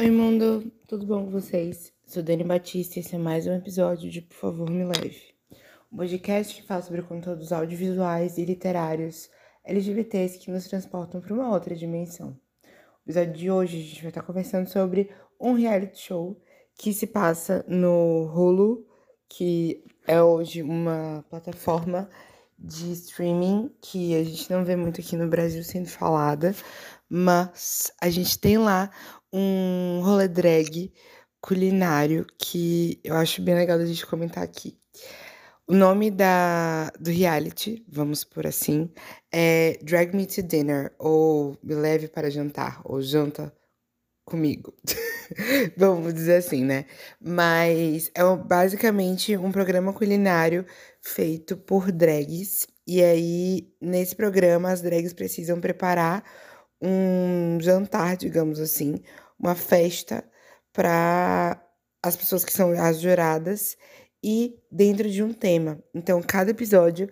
Oi, mundo, tudo bom com vocês? Sou Dani Batista e esse é mais um episódio de Por Favor Me Leve, um podcast que fala sobre conteúdos audiovisuais e literários LGBTs que nos transportam para uma outra dimensão. No episódio de hoje, a gente vai estar conversando sobre um reality show que se passa no Hulu, que é hoje uma plataforma de streaming que a gente não vê muito aqui no Brasil sendo falada, mas a gente tem lá um rolê drag culinário que eu acho bem legal da gente comentar aqui. O nome da, do reality, vamos por assim, é Drag Me to Dinner, ou Me Leve para Jantar, ou Janta comigo. vamos dizer assim, né? Mas é basicamente um programa culinário feito por drags. E aí, nesse programa, as drags precisam preparar um jantar, digamos assim, uma festa para as pessoas que são as juradas e dentro de um tema. Então, cada episódio,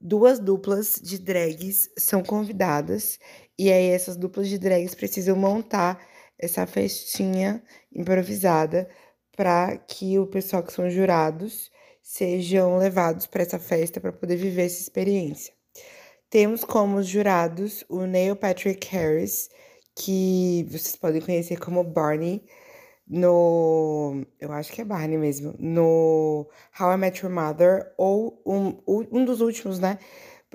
duas duplas de drags são convidadas e aí essas duplas de drags precisam montar essa festinha improvisada para que o pessoal que são jurados sejam levados para essa festa para poder viver essa experiência. Temos como jurados o Neil Patrick Harris, que vocês podem conhecer como Barney no. Eu acho que é Barney mesmo. No How I Met Your Mother, ou um, um dos últimos, né?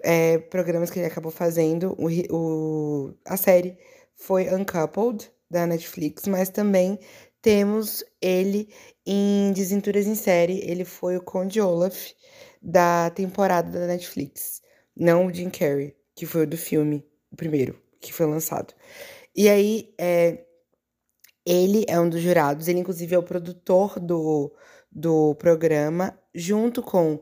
É, programas que ele acabou fazendo. O, o, a série foi Uncoupled, da Netflix, mas também temos ele em Desenturas em Série. Ele foi o Conde Olaf da temporada da Netflix. Não o Jim Carrey, que foi o do filme, o primeiro, que foi lançado. E aí, é, ele é um dos jurados, ele inclusive é o produtor do, do programa, junto com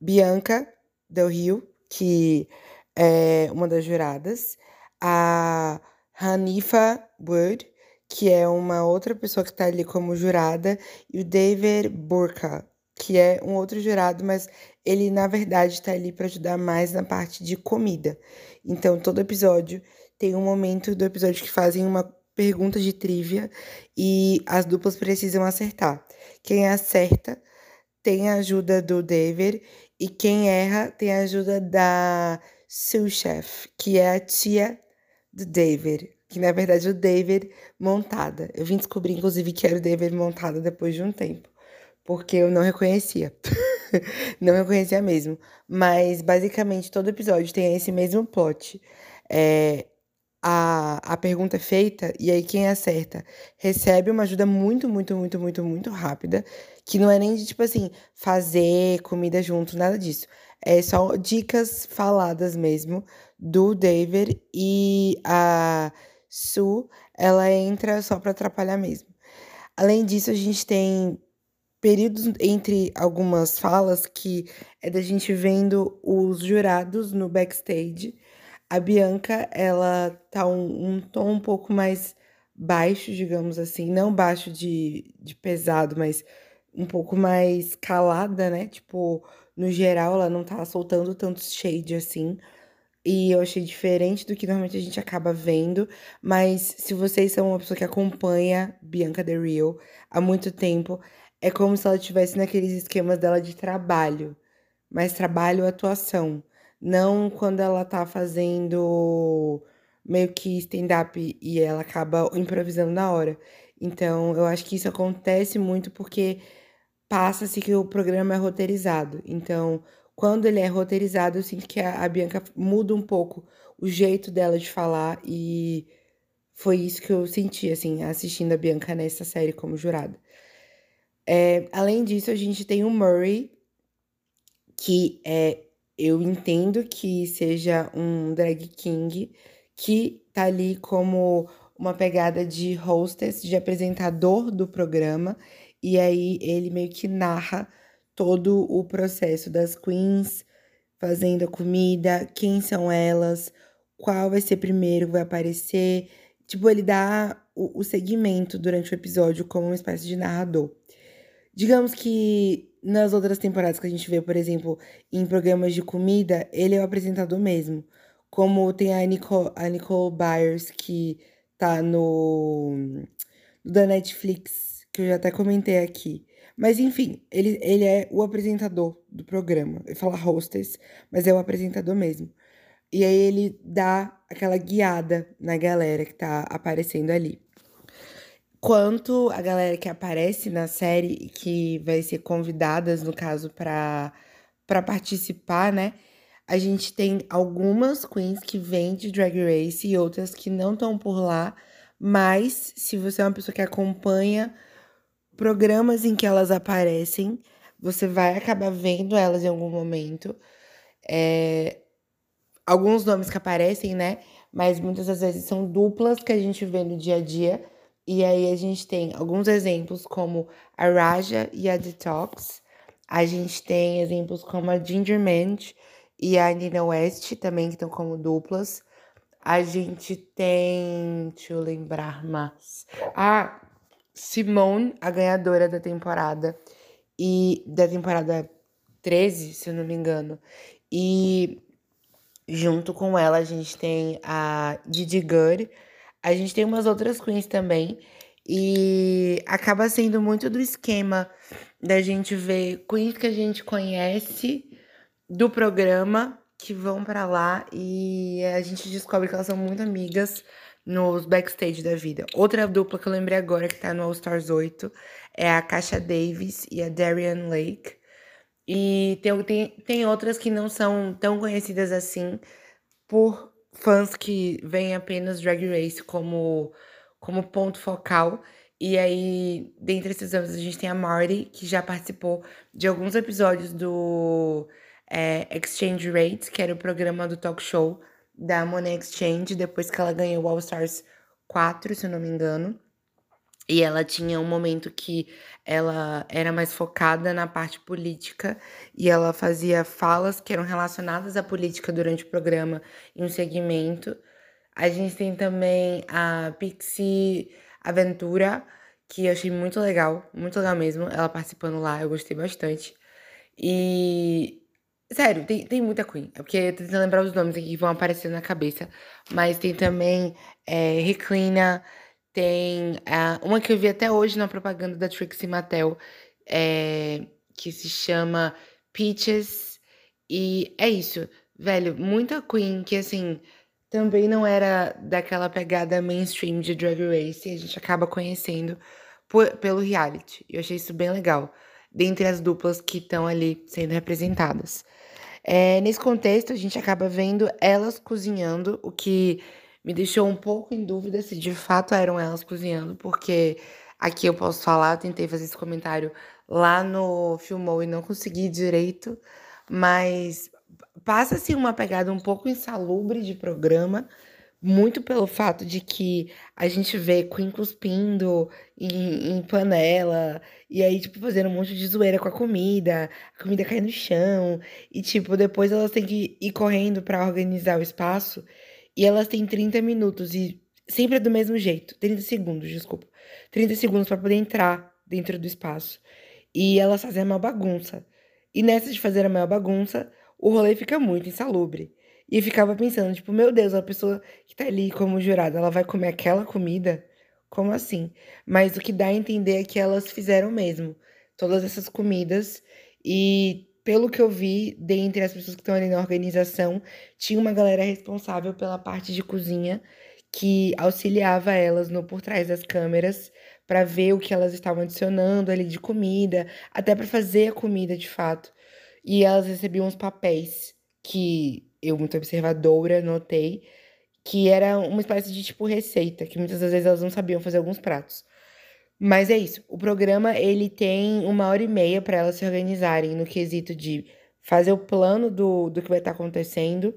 Bianca Del Rio, que é uma das juradas, a Hanifa Wood, que é uma outra pessoa que está ali como jurada, e o David Burka, que é um outro jurado, mas ele na verdade está ali para ajudar mais na parte de comida. Então, todo episódio tem um momento do episódio que fazem uma pergunta de trivia e as duplas precisam acertar. Quem acerta tem a ajuda do David e quem erra tem a ajuda da Sue Chef, que é a tia do David, que na verdade é o David montada. Eu vim descobrir inclusive que era o David montada depois de um tempo porque eu não reconhecia. não reconhecia mesmo. Mas basicamente todo episódio tem esse mesmo plot. É, a, a pergunta é feita e aí quem acerta recebe uma ajuda muito, muito, muito, muito, muito rápida. Que não é nem de tipo assim, fazer comida junto, nada disso. É só dicas faladas mesmo do David e a Sue, ela entra só para atrapalhar mesmo. Além disso, a gente tem períodos entre algumas falas que é da gente vendo os jurados no backstage. A Bianca, ela tá um, um tom um pouco mais baixo, digamos assim, não baixo de, de pesado, mas um pouco mais calada, né? Tipo, no geral, ela não tá soltando tanto shade assim. E eu achei diferente do que normalmente a gente acaba vendo. Mas se vocês são uma pessoa que acompanha Bianca The Real há muito tempo, é como se ela estivesse naqueles esquemas dela de trabalho, mas trabalho atuação. Não quando ela tá fazendo meio que stand-up e ela acaba improvisando na hora. Então, eu acho que isso acontece muito porque passa-se que o programa é roteirizado. Então, quando ele é roteirizado, eu sinto que a, a Bianca muda um pouco o jeito dela de falar e foi isso que eu senti, assim, assistindo a Bianca nessa série como jurada. É, além disso, a gente tem o Murray, que é, eu entendo que seja um drag king, que tá ali como uma pegada de hostess, de apresentador do programa, e aí ele meio que narra todo o processo das queens fazendo a comida, quem são elas, qual vai ser primeiro que vai aparecer. Tipo, ele dá o, o segmento durante o episódio como uma espécie de narrador. Digamos que nas outras temporadas que a gente vê, por exemplo, em programas de comida, ele é o apresentador mesmo. Como tem a Nicole, a Nicole Byers, que tá no, da Netflix, que eu já até comentei aqui. Mas enfim, ele, ele é o apresentador do programa. Ele fala hostess, mas é o apresentador mesmo. E aí ele dá aquela guiada na galera que tá aparecendo ali. Quanto a galera que aparece na série, que vai ser convidadas, no caso, para participar, né? A gente tem algumas queens que vêm de Drag Race e outras que não estão por lá. Mas, se você é uma pessoa que acompanha programas em que elas aparecem, você vai acabar vendo elas em algum momento. É, alguns nomes que aparecem, né? Mas muitas das vezes são duplas que a gente vê no dia a dia. E aí a gente tem alguns exemplos como a Raja e a Detox. A gente tem exemplos como a Ginger Mint e a Nina West também que estão como duplas. A gente tem, deixa eu lembrar mais. A Simone, a ganhadora da temporada e da temporada 13, se eu não me engano. E Junto com ela, a gente tem a Didi Good. A gente tem umas outras queens também. E acaba sendo muito do esquema da gente ver queens que a gente conhece do programa que vão para lá e a gente descobre que elas são muito amigas nos backstage da vida. Outra dupla que eu lembrei agora que tá no All Stars 8 é a Kasha Davis e a Darian Lake. E tem, tem, tem outras que não são tão conhecidas assim por fãs que veem apenas Drag Race como, como ponto focal. E aí, dentre esses anos, a gente tem a Marty, que já participou de alguns episódios do é, Exchange Rates, que era o programa do talk show da Money Exchange, depois que ela ganhou o All Stars 4, se eu não me engano. E ela tinha um momento que ela era mais focada na parte política e ela fazia falas que eram relacionadas à política durante o programa em um segmento. A gente tem também a Pixie Aventura, que eu achei muito legal, muito legal mesmo, ela participando lá, eu gostei bastante. E. Sério, tem, tem muita Queen. É porque eu tô tentando lembrar os nomes aqui que vão aparecer na cabeça. Mas tem também é, Reclina, tem uh, uma que eu vi até hoje na propaganda da Trixie Mattel, é, que se chama Peaches. E é isso, velho. Muita Queen que, assim, também não era daquela pegada mainstream de Drag Race. E a gente acaba conhecendo por, pelo reality. Eu achei isso bem legal. Dentre as duplas que estão ali sendo representadas. É, nesse contexto, a gente acaba vendo elas cozinhando, o que me deixou um pouco em dúvida se de fato eram elas cozinhando, porque aqui eu posso falar, eu tentei fazer esse comentário lá no Filmou e não consegui direito, mas passa-se uma pegada um pouco insalubre de programa, muito pelo fato de que a gente vê Queen cuspindo em, em, panela, e aí, tipo, fazendo um monte de zoeira com a comida, a comida cai no chão, e, tipo, depois elas têm que ir correndo para organizar o espaço. E elas têm 30 minutos e sempre é do mesmo jeito. 30 segundos, desculpa. 30 segundos para poder entrar dentro do espaço. E elas fazem a maior bagunça. E nessa de fazer a maior bagunça, o rolê fica muito insalubre. E eu ficava pensando, tipo, meu Deus, a pessoa que tá ali como jurada, ela vai comer aquela comida? Como assim? Mas o que dá a entender é que elas fizeram mesmo todas essas comidas e pelo que eu vi, dentre as pessoas que estão ali na organização, tinha uma galera responsável pela parte de cozinha que auxiliava elas no por trás das câmeras para ver o que elas estavam adicionando ali de comida, até para fazer a comida de fato. E elas recebiam uns papéis que eu, muito observadora, notei que era uma espécie de tipo receita, que muitas das vezes elas não sabiam fazer alguns pratos. Mas é isso. O programa ele tem uma hora e meia para elas se organizarem no quesito de fazer o plano do, do que vai estar tá acontecendo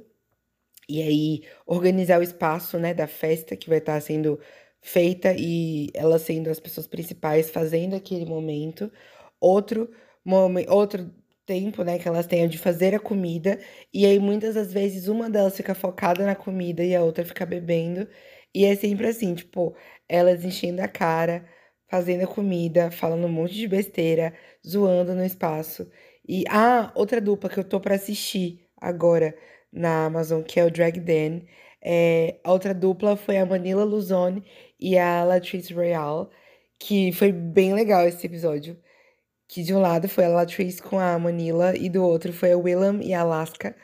e aí organizar o espaço, né, da festa que vai estar tá sendo feita e elas sendo as pessoas principais fazendo aquele momento. Outro momento, outro tempo, né, que elas tenham de fazer a comida e aí muitas das vezes uma delas fica focada na comida e a outra fica bebendo e é sempre assim, tipo, elas enchendo a cara fazendo comida, falando um monte de besteira, zoando no espaço. E ah, outra dupla que eu tô para assistir agora na Amazon, que é o Drag Den. É, a outra dupla foi a Manila Luzone e a Latrice Royale, que foi bem legal esse episódio. Que de um lado foi a Latrice com a Manila e do outro foi a Willam e a Alaska,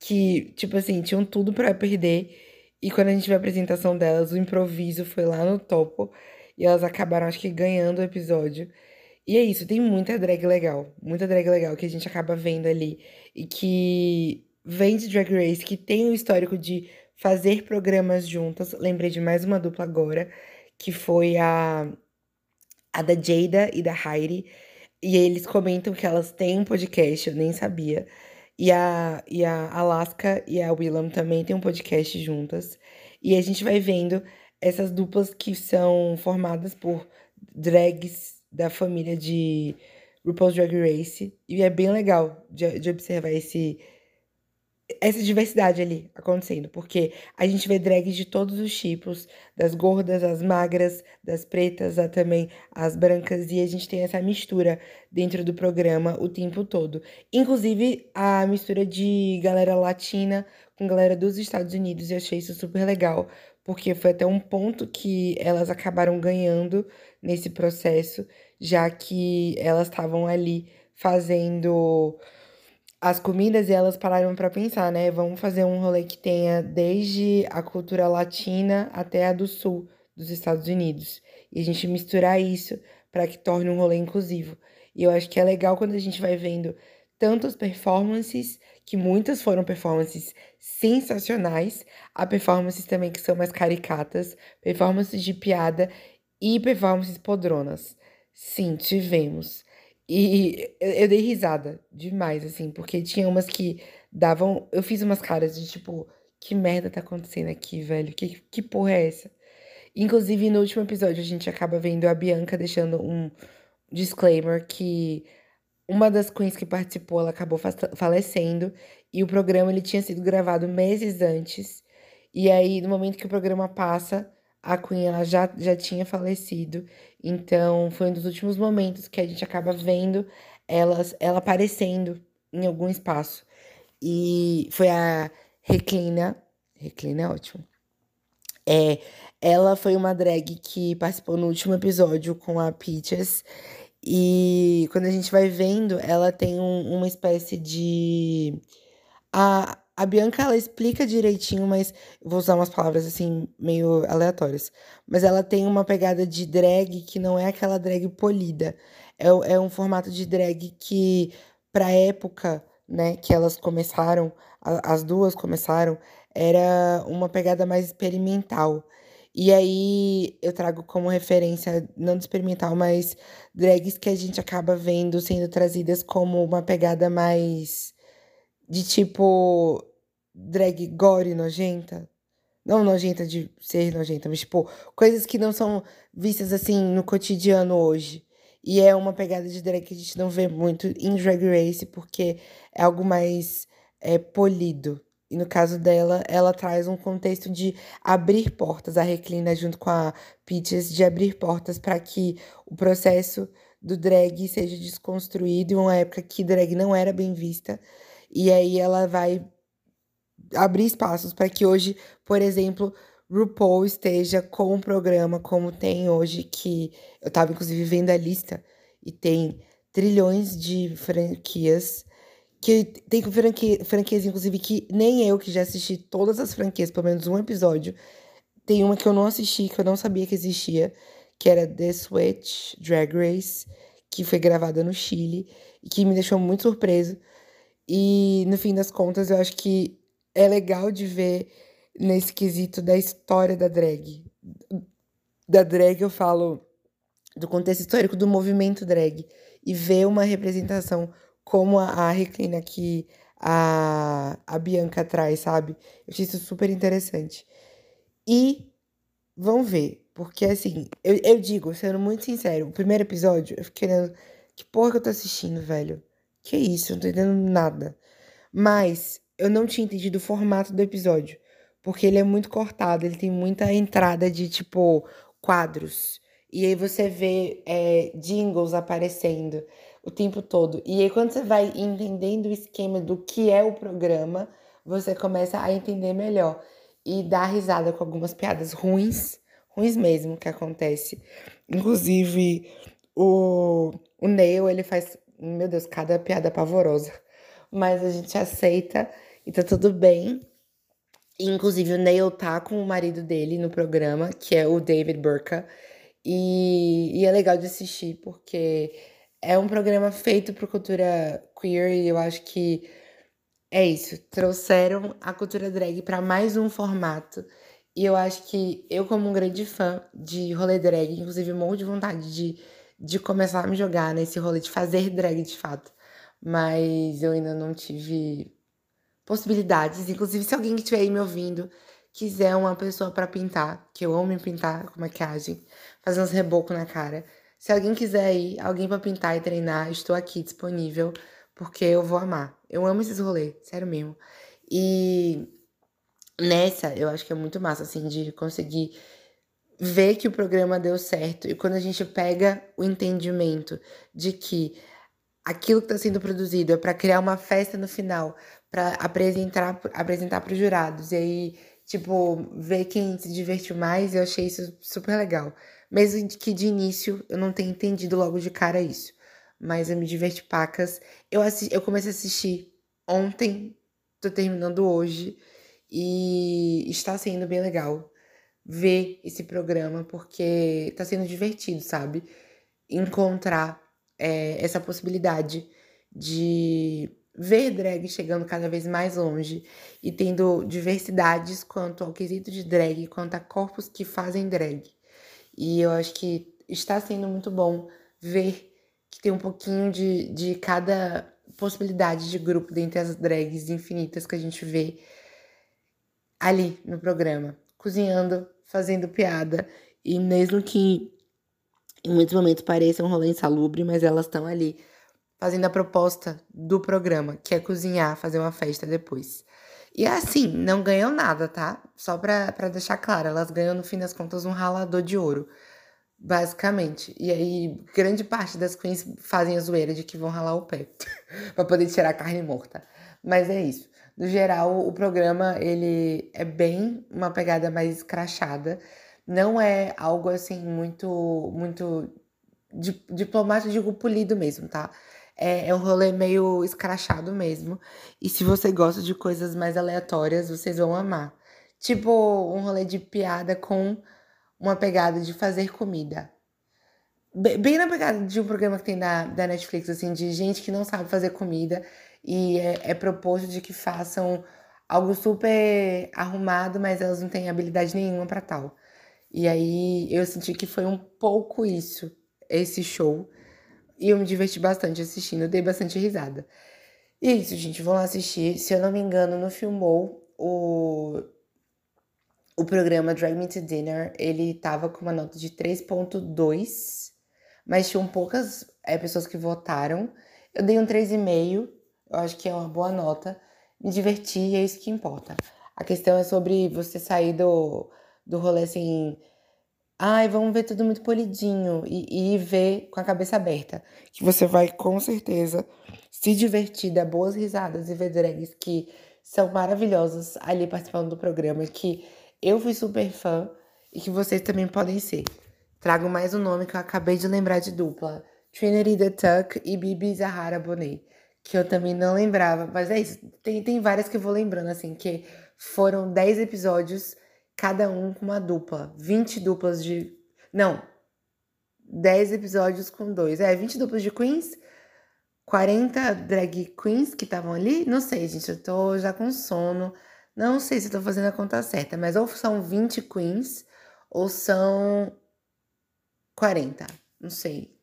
que, tipo assim, tinham tudo para perder. E quando a gente viu a apresentação delas, o improviso foi lá no topo. E elas acabaram, acho que, ganhando o episódio. E é isso, tem muita drag legal. Muita drag legal que a gente acaba vendo ali. E que vem de Drag Race, que tem o histórico de fazer programas juntas. Lembrei de mais uma dupla agora, que foi a, a da Jada e da Heidi. E eles comentam que elas têm um podcast, eu nem sabia. E a, e a Alaska e a Willam também têm um podcast juntas. E a gente vai vendo essas duplas que são formadas por drags da família de RuPaul's Drag Race. E é bem legal de, de observar esse, essa diversidade ali acontecendo, porque a gente vê drags de todos os tipos, das gordas, as magras, das pretas, a também as brancas, e a gente tem essa mistura dentro do programa o tempo todo. Inclusive a mistura de galera latina com galera dos Estados Unidos, e achei isso super legal, porque foi até um ponto que elas acabaram ganhando nesse processo, já que elas estavam ali fazendo as comidas e elas pararam para pensar, né? Vamos fazer um rolê que tenha desde a cultura latina até a do sul dos Estados Unidos. E a gente misturar isso para que torne um rolê inclusivo. E eu acho que é legal quando a gente vai vendo tantas performances, que muitas foram performances sensacionais, há performances também que são mais caricatas, performances de piada e performances podronas. Sim, tivemos. E eu, dei risada demais, assim, porque tinha umas que davam. Eu fiz umas caras de tipo, que merda tá acontecendo aqui, velho? Que, que porra é essa? Inclusive, no último episódio, a gente acaba vendo a Bianca deixando um disclaimer que uma das queens que participou, ela acabou falecendo. E o programa ele tinha sido gravado meses antes. E aí, no momento que o programa passa, a Queen ela já, já tinha falecido, então foi um dos últimos momentos que a gente acaba vendo elas, ela aparecendo em algum espaço. E foi a Reclina, Reclina é ótimo. É, ela foi uma drag que participou no último episódio com a Peaches. E quando a gente vai vendo, ela tem um, uma espécie de. A, a Bianca, ela explica direitinho, mas vou usar umas palavras assim, meio aleatórias. Mas ela tem uma pegada de drag que não é aquela drag polida. É, é um formato de drag que, pra época, né, que elas começaram, a, as duas começaram, era uma pegada mais experimental. E aí eu trago como referência, não de experimental, mas drags que a gente acaba vendo sendo trazidas como uma pegada mais de tipo drag gore nojenta. Não nojenta de ser nojenta, mas tipo, coisas que não são vistas assim no cotidiano hoje. E é uma pegada de drag que a gente não vê muito em Drag Race, porque é algo mais é, polido. E no caso dela, ela traz um contexto de abrir portas, a Reclina junto com a Peaches, de abrir portas para que o processo do drag seja desconstruído em uma época que drag não era bem vista. E aí ela vai abrir espaços para que hoje, por exemplo, RuPaul esteja com um programa como tem hoje, que eu estava inclusive vendo a lista e tem trilhões de franquias. Que tem franquia, franquias, inclusive, que nem eu, que já assisti todas as franquias, pelo menos um episódio, tem uma que eu não assisti, que eu não sabia que existia, que era The Switch Drag Race, que foi gravada no Chile, e que me deixou muito surpreso. E no fim das contas, eu acho que é legal de ver nesse quesito da história da drag. Da drag, eu falo do contexto histórico do movimento drag. E ver uma representação como a, a Reclina que a, a Bianca traz, sabe? Eu achei isso super interessante. E vão ver, porque assim, eu, eu digo, sendo muito sincero, o primeiro episódio, eu fiquei querendo. Que porra que eu tô assistindo, velho? Que isso, eu não tô entendendo nada. Mas eu não tinha entendido o formato do episódio. Porque ele é muito cortado, ele tem muita entrada de, tipo, quadros. E aí você vê é, jingles aparecendo o tempo todo. E aí, quando você vai entendendo o esquema do que é o programa, você começa a entender melhor. E dar risada com algumas piadas ruins, ruins mesmo que acontece. Inclusive, o, o Neil, ele faz, meu Deus, cada piada pavorosa. Mas a gente aceita e tá tudo bem. Inclusive, o Neil tá com o marido dele no programa, que é o David Burka. E, e é legal de assistir, porque é um programa feito por cultura queer e eu acho que é isso. Trouxeram a cultura drag para mais um formato. E eu acho que eu, como um grande fã de rolê drag, inclusive morro de vontade de, de começar a me jogar nesse rolê, de fazer drag de fato. Mas eu ainda não tive possibilidades. Inclusive, se alguém que estiver aí me ouvindo quiser uma pessoa para pintar, que eu amo me pintar com maquiagem, fazer uns rebocos na cara. Se alguém quiser ir, alguém para pintar e treinar, estou aqui disponível, porque eu vou amar. Eu amo esses rolês, sério mesmo. E nessa, eu acho que é muito massa, assim, de conseguir ver que o programa deu certo. E quando a gente pega o entendimento de que aquilo que está sendo produzido é para criar uma festa no final, para apresentar apresentar para os jurados. E aí, tipo, ver quem se divertiu mais, eu achei isso super legal. Mesmo que de início eu não tenha entendido logo de cara isso. Mas eu me diverti pacas. Eu, assisti, eu comecei a assistir ontem, tô terminando hoje. E está sendo bem legal ver esse programa, porque tá sendo divertido, sabe? Encontrar é, essa possibilidade de ver drag chegando cada vez mais longe e tendo diversidades quanto ao quesito de drag, quanto a corpos que fazem drag. E eu acho que está sendo muito bom ver que tem um pouquinho de, de cada possibilidade de grupo dentre as drags infinitas que a gente vê ali no programa, cozinhando, fazendo piada, e mesmo que em muitos momentos pareça um rolê insalubre, mas elas estão ali fazendo a proposta do programa, que é cozinhar, fazer uma festa depois. E assim, não ganham nada, tá? Só pra, pra deixar claro, elas ganham no fim das contas um ralador de ouro, basicamente. E aí, grande parte das queens fazem a zoeira de que vão ralar o pé pra poder tirar a carne morta. Mas é isso. No geral, o programa, ele é bem uma pegada mais escrachada. Não é algo assim muito, muito diplomático, digo polido mesmo, tá? É, é um rolê meio escrachado mesmo. E se você gosta de coisas mais aleatórias, vocês vão amar. Tipo um rolê de piada com uma pegada de fazer comida. Bem na pegada de um programa que tem da, da Netflix, assim, de gente que não sabe fazer comida e é, é proposto de que façam algo super arrumado, mas elas não têm habilidade nenhuma para tal. E aí eu senti que foi um pouco isso, esse show. E eu me diverti bastante assistindo, dei bastante risada. E é isso, gente, vão lá assistir. Se eu não me engano, no Filmou, o, o programa Drag Me to Dinner, ele tava com uma nota de 3.2, mas tinham poucas é, pessoas que votaram. Eu dei um 3,5, eu acho que é uma boa nota. Me diverti e é isso que importa. A questão é sobre você sair do, do rolê assim ai, vamos ver tudo muito polidinho e, e ver com a cabeça aberta. Que você vai com certeza se divertir, dar boas risadas e ver drags que são maravilhosas ali participando do programa, que eu fui super fã e que vocês também podem ser. Trago mais um nome que eu acabei de lembrar de dupla: Trinity the Tuck e Bibi Zahara Bonet. Que eu também não lembrava, mas é isso. Tem, tem várias que eu vou lembrando, assim, que foram 10 episódios cada um com uma dupla. 20 duplas de. Não. 10 episódios com dois. É, 20 duplas de queens. 40 drag queens que estavam ali. Não sei, gente. Eu tô já com sono. Não sei se eu tô fazendo a conta certa, mas ou são 20 queens ou são 40. Não sei.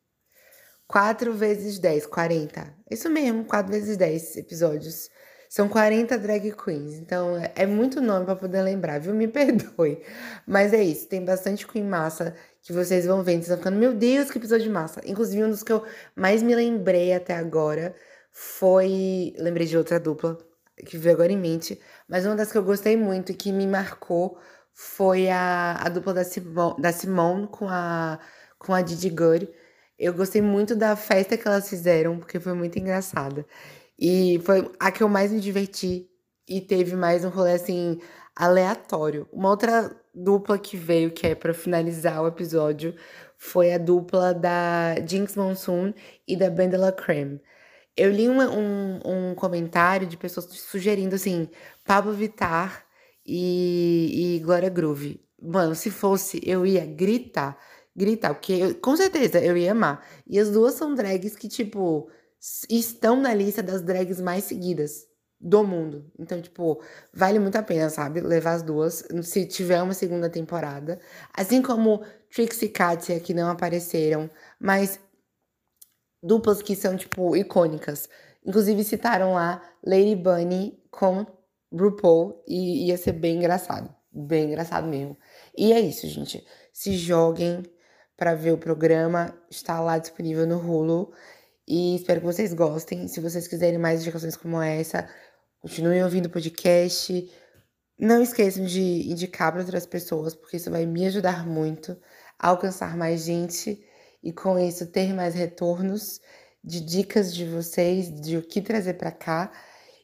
4 vezes 10, 40. Isso mesmo, 4 vezes 10 episódios são 40 drag queens, então é muito nome para poder lembrar, viu? Me perdoe. Mas é isso, tem bastante queen massa que vocês vão vendo, vocês vão ficando, meu Deus, que episódio de massa. Inclusive, um dos que eu mais me lembrei até agora foi. Lembrei de outra dupla que veio agora em mente, mas uma das que eu gostei muito e que me marcou foi a, a dupla da, Simone, da Simone com a, com a Didi Good. Eu gostei muito da festa que elas fizeram, porque foi muito engraçada. E foi a que eu mais me diverti. E teve mais um rolê assim, aleatório. Uma outra dupla que veio, que é para finalizar o episódio, foi a dupla da Jinx Monsoon e da Bandela Creme. Eu li um, um, um, comentário de pessoas sugerindo assim, Pablo Vittar e, e Glória Groove. Mano, se fosse, eu ia gritar, gritar, porque eu, com certeza eu ia amar. E as duas são drags que, tipo, estão na lista das drags mais seguidas do mundo. Então, tipo, vale muito a pena, sabe? Levar as duas, se tiver uma segunda temporada. Assim como Trixie e Katia, que não apareceram, mas duplas que são, tipo, icônicas. Inclusive, citaram lá Lady Bunny com RuPaul e ia ser bem engraçado. Bem engraçado mesmo. E é isso, gente. Se joguem para ver o programa. Está lá disponível no Hulu. E espero que vocês gostem. Se vocês quiserem mais indicações como essa, continuem ouvindo o podcast. Não esqueçam de indicar para outras pessoas, porque isso vai me ajudar muito a alcançar mais gente e com isso ter mais retornos de dicas de vocês, de o que trazer para cá.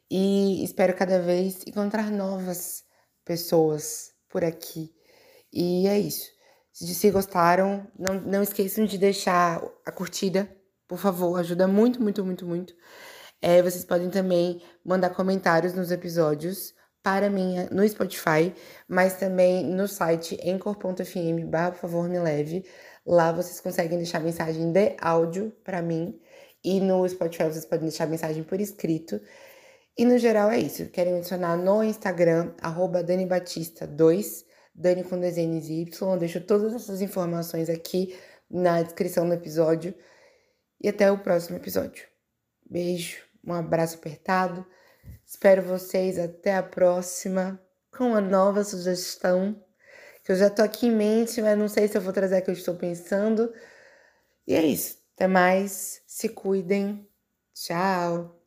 E espero cada vez encontrar novas pessoas por aqui. E é isso. Se gostaram, não, não esqueçam de deixar a curtida, por favor, ajuda muito, muito, muito, muito. É, vocês podem também mandar comentários nos episódios para mim no Spotify, mas também no site encor.fm, por favor, me leve. Lá vocês conseguem deixar mensagem de áudio para mim e no Spotify vocês podem deixar mensagem por escrito. E no geral é isso. Querem adicionar no Instagram, arroba Dani Batista 2, Dani com desenhos Y. Deixo todas essas informações aqui na descrição do episódio. E até o próximo episódio. Beijo, um abraço apertado. Espero vocês até a próxima com uma nova sugestão. Que eu já tô aqui em mente, mas não sei se eu vou trazer a que eu estou pensando. E é isso. Até mais. Se cuidem. Tchau.